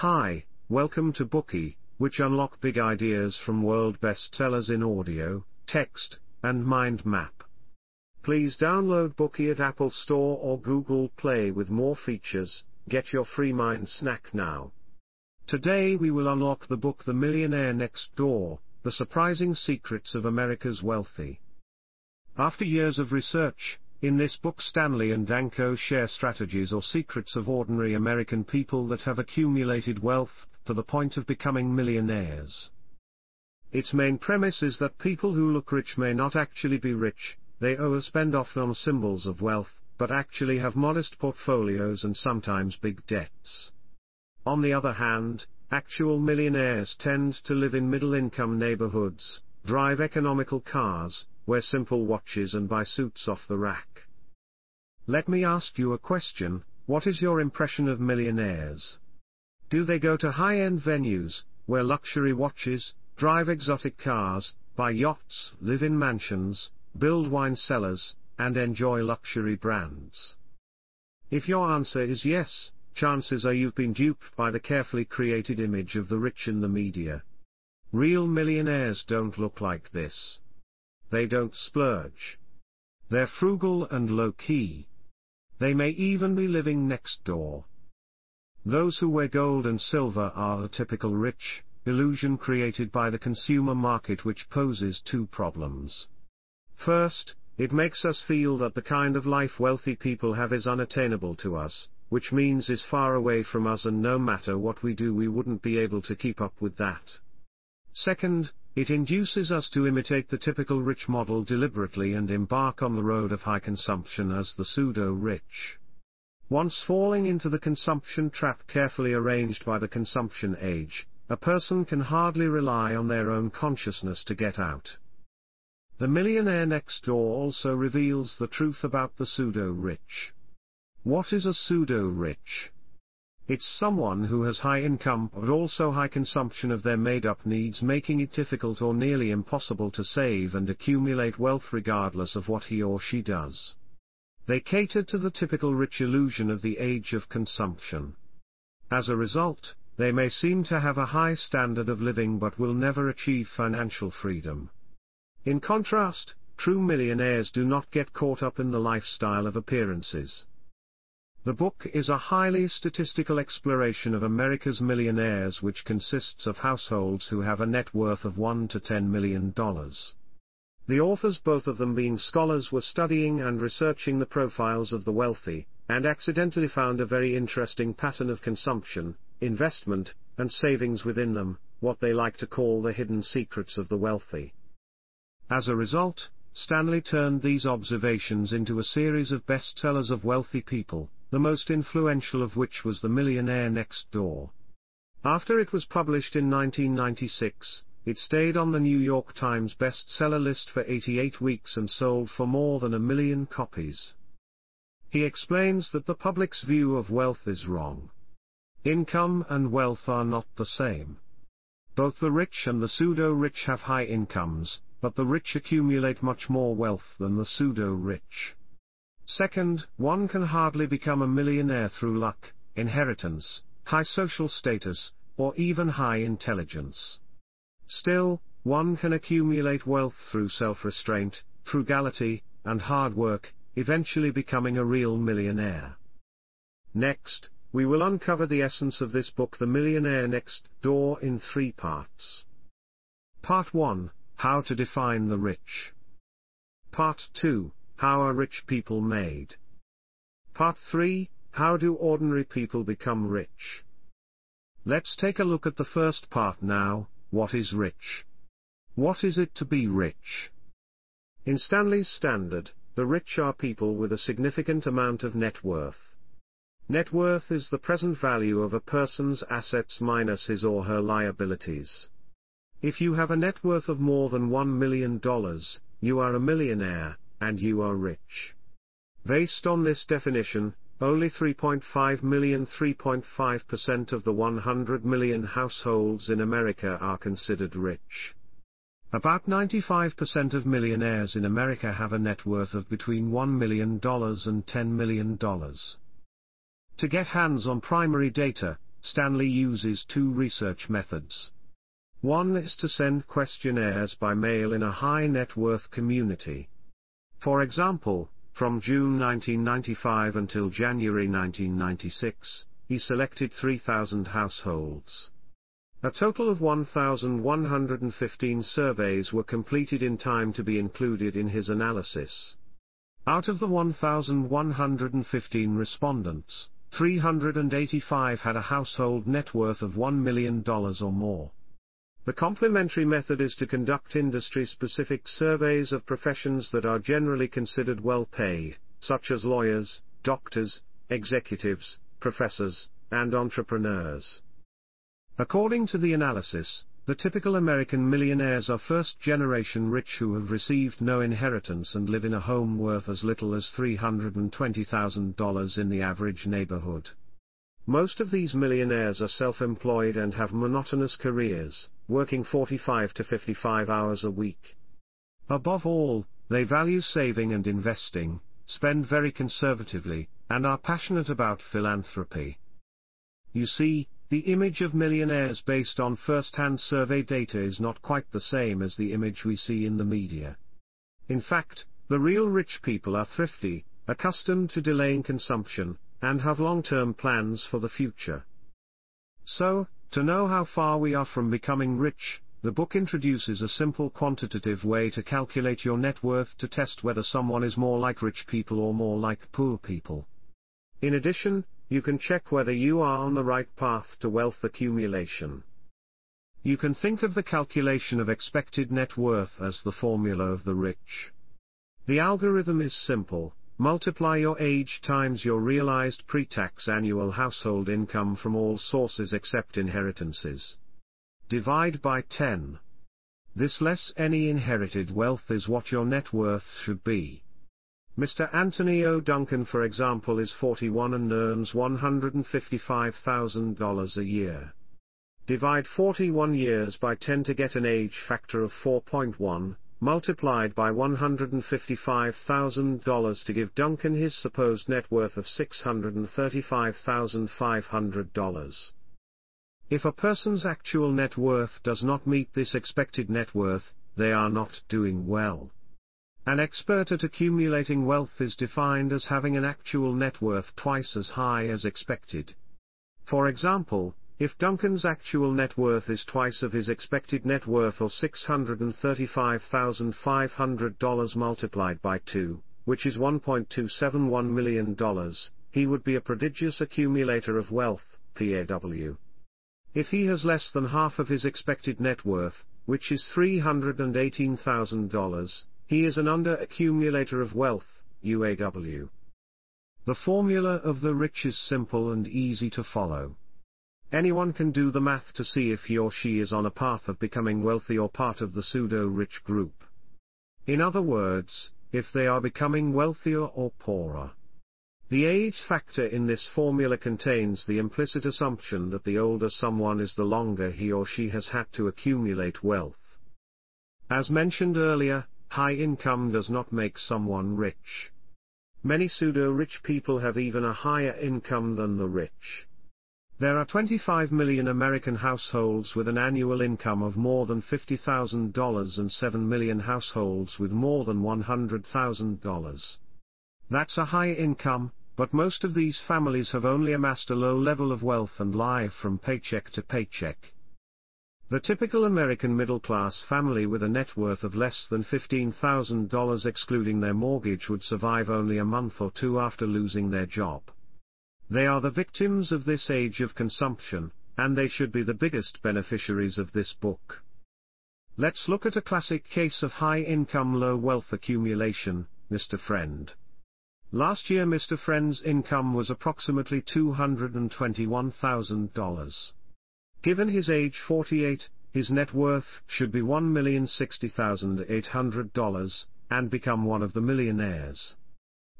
Hi, welcome to Bookey, which unlock big ideas from world bestsellers in audio, text, and mind map. Please download Bookey at Apple Store or Google Play with more features. Get your free mind snack now. Today we will unlock the book The Millionaire Next Door, The Surprising Secrets of America's Wealthy. After years of research, in this book Stanley and Danko share strategies or secrets of ordinary American people that have accumulated wealth, to the point of becoming millionaires. Its main premise is that people who look rich may not actually be rich, they overspend often on symbols of wealth, but actually have modest portfolios and sometimes big debts. On the other hand, actual millionaires tend to live in middle-income neighborhoods, drive economical cars, wear simple watches and buy suits off the rack. Let me ask you a question, what is your impression of millionaires? Do they go to high-end venues, wear luxury watches, drive exotic cars, buy yachts, live in mansions, build wine cellars, and enjoy luxury brands? If your answer is yes, chances are you've been duped by the carefully created image of the rich in the media. Real millionaires don't look like this. They don't splurge. They're frugal and low-key. They may even be living next door. Those who wear gold and silver are the typical rich, illusion created by the consumer market which poses two problems. First, it makes us feel that the kind of life wealthy people have is unattainable to us, which means is far away from us and no matter what we do we wouldn't be able to keep up with that. Second, it induces us to imitate the typical rich model deliberately and embark on the road of high consumption as the pseudo-rich. Once falling into the consumption trap carefully arranged by the consumption age, a person can hardly rely on their own consciousness to get out. The Millionaire Next Door also reveals the truth about the pseudo-rich. What is a pseudo-rich? It's someone who has high income but also high consumption of their made-up needs making it difficult or nearly impossible to save and accumulate wealth regardless of what he or she does. They cater to the typical rich illusion of the age of consumption. As a result, they may seem to have a high standard of living but will never achieve financial freedom. In contrast, true millionaires do not get caught up in the lifestyle of appearances. The book is a highly statistical exploration of America's millionaires which consists of households who have a net worth of 1 to 10 million dollars. The authors both of them being scholars were studying and researching the profiles of the wealthy, and accidentally found a very interesting pattern of consumption, investment, and savings within them, what they like to call the hidden secrets of the wealthy. As a result, Stanley turned these observations into a series of bestsellers of wealthy people, the most influential of which was The Millionaire Next Door. After it was published in 1996, it stayed on the New York Times bestseller list for 88 weeks and sold for more than a million copies. He explains that the public's view of wealth is wrong. Income and wealth are not the same. Both the rich and the pseudo-rich have high incomes, but the rich accumulate much more wealth than the pseudo-rich. Second, one can hardly become a millionaire through luck, inheritance, high social status, or even high intelligence. Still, one can accumulate wealth through self-restraint, frugality, and hard work, eventually becoming a real millionaire. Next, we will uncover the essence of this book The Millionaire Next Door in three parts. Part 1, How to Define the Rich. Part 2, how are rich people made? Part 3 How do ordinary people become rich? Let's take a look at the first part now what is rich? What is it to be rich? In Stanley's Standard, the rich are people with a significant amount of net worth. Net worth is the present value of a person's assets minus his or her liabilities. If you have a net worth of more than $1 million, you are a millionaire, and you are rich. Based on this definition, only 3.5 million 3.5% of the 100 million households in America are considered rich. About 95% of millionaires in America have a net worth of between $1 million and $10 million. To get hands on primary data, Stanley uses two research methods. One is to send questionnaires by mail in a high net worth community. For example, from June 1995 until January 1996, he selected 3,000 households. A total of 1,115 surveys were completed in time to be included in his analysis. Out of the 1,115 respondents, 385 had a household net worth of $1 million or more. The complementary method is to conduct industry-specific surveys of professions that are generally considered well paid, such as lawyers, doctors, executives, professors, and entrepreneurs. According to the analysis, the typical American millionaires are first-generation rich who have received no inheritance and live in a home worth as little as $320,000 in the average neighborhood. Most of these millionaires are self-employed and have monotonous careers, working 45 to 55 hours a week. Above all, they value saving and investing, spend very conservatively, and are passionate about philanthropy. You see, the image of millionaires based on first-hand survey data is not quite the same as the image we see in the media. In fact, the real rich people are thrifty, accustomed to delaying consumption, and have long-term plans for the future. So, to know how far we are from becoming rich, the book introduces a simple quantitative way to calculate your net worth to test whether someone is more like rich people or more like poor people. In addition, you can check whether you are on the right path to wealth accumulation. You can think of the calculation of expected net worth as the formula of the rich. The algorithm is simple, multiply your age times your realized pre-tax annual household income from all sources except inheritances. Divide by 10. This less any inherited wealth is what your net worth should be. Mr. Anthony O. Duncan for example is 41 and earns $155,000 a year. Divide 41 years by 10 to get an age factor of 4.1, multiplied by $155,000 to give Duncan his supposed net worth of $635,500. If a person's actual net worth does not meet this expected net worth, they are not doing well. An expert at accumulating wealth is defined as having an actual net worth twice as high as expected. For example, if Duncan's actual net worth is twice of his expected net worth or $635,500 multiplied by 2, which is $1.271 million, he would be a prodigious accumulator of wealth, PAW. If he has less than half of his expected net worth, which is $318,000, he is an under-accumulator of wealth, UAW. The formula of the rich is simple and easy to follow. Anyone can do the math to see if he or she is on a path of becoming wealthy or part of the pseudo-rich group. In other words, if they are becoming wealthier or poorer. The age factor in this formula contains the implicit assumption that the older someone is the longer he or she has had to accumulate wealth. As mentioned earlier, high income does not make someone rich. Many pseudo-rich people have even a higher income than the rich. There are 25 million American households with an annual income of more than $50,000 and 7 million households with more than $100,000. That's a high income, but most of these families have only amassed a low level of wealth and live from paycheck to paycheck. The typical American middle-class family with a net worth of less than $15,000 excluding their mortgage would survive only a month or two after losing their job. They are the victims of this age of consumption, and they should be the biggest beneficiaries of this book. Let's look at a classic case of high-income low-wealth accumulation, Mr. Friend. Last year Mr. Friend's income was approximately $221,000. Given his age 48, his net worth should be $1,060,800, and become one of the millionaires.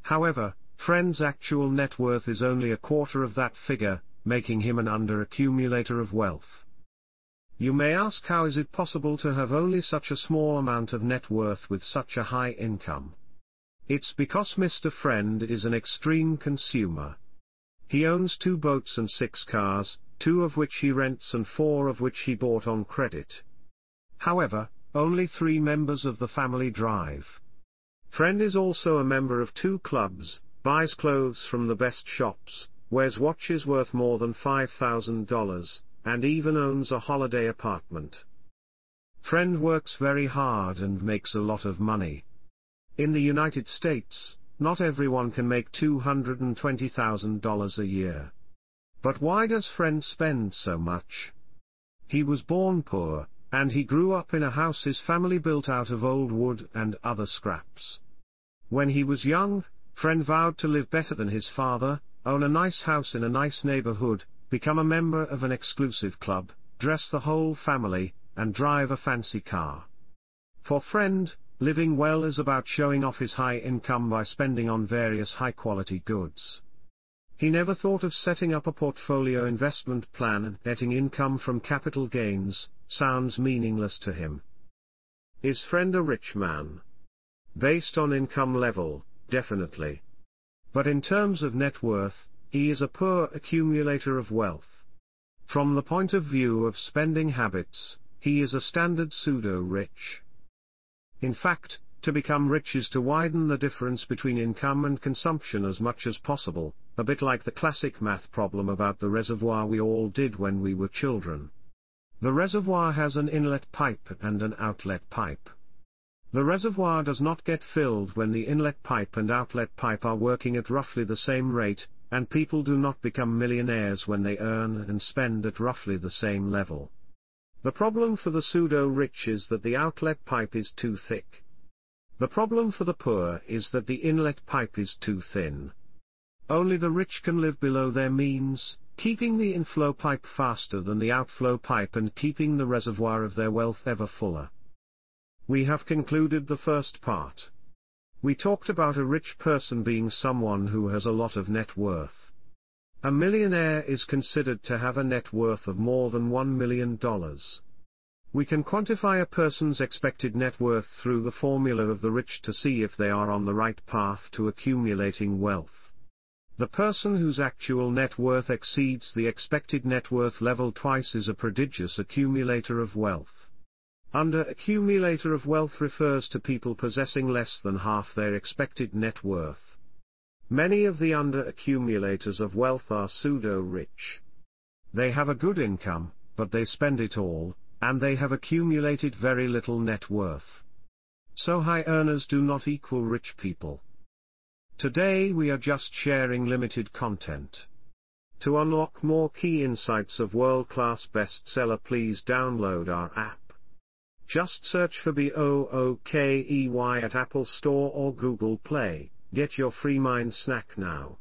However, Friend's actual net worth is only a quarter of that figure, making him an under-accumulator of wealth. You may ask how is it possible to have only such a small amount of net worth with such a high income? It's because Mr. Friend is an extreme consumer. He owns two boats and six cars, two of which he rents and four of which he bought on credit. However, only three members of the family drive. Friend is also a member of two clubs, buys clothes from the best shops, wears watches worth more than $5,000, and even owns a holiday apartment. Friend works very hard and makes a lot of money. In the United States, not everyone can make $220,000 a year. But why does Friend spend so much? He was born poor, and he grew up in a house his family built out of old wood and other scraps. When he was young, Friend vowed to live better than his father, own a nice house in a nice neighborhood, become a member of an exclusive club, dress the whole family, and drive a fancy car. For Friend, living well is about showing off his high income by spending on various high quality goods. He never thought of setting up a portfolio investment plan and getting income from capital gains, sounds meaningless to him. Is Friend a rich man? Based on income level, definitely. But in terms of net worth, he is a poor accumulator of wealth. From the point of view of spending habits, he is a standard pseudo-rich. In fact, to become rich is to widen the difference between income and consumption as much as possible, a bit like the classic math problem about the reservoir we all did when we were children. The reservoir has an inlet pipe and an outlet pipe. The reservoir does not get filled when the inlet pipe and outlet pipe are working at roughly the same rate, and people do not become millionaires when they earn and spend at roughly the same level. The problem for the pseudo-rich is that the outlet pipe is too thick. The problem for the poor is that the inlet pipe is too thin. Only the rich can live below their means, keeping the inflow pipe faster than the outflow pipe and keeping the reservoir of their wealth ever fuller. We have concluded the first part. We talked about a rich person being someone who has a lot of net worth. A millionaire is considered to have a net worth of more than $1 million. We can quantify a person's expected net worth through the formula of the rich to see if they are on the right path to accumulating wealth. The person whose actual net worth exceeds the expected net worth level twice is a prodigious accumulator of wealth. Under accumulator of wealth refers to people possessing less than half their expected net worth. Many of the under-accumulators of wealth are pseudo-rich. They have a good income, but they spend it all, and they have accumulated very little net worth. So high earners do not equal rich people. Today we are just sharing limited content. To unlock more key insights of world-class bestseller please download our app. Just search for B-O-O-K-E-Y at Apple Store or Google Play. Get your free mind snack now.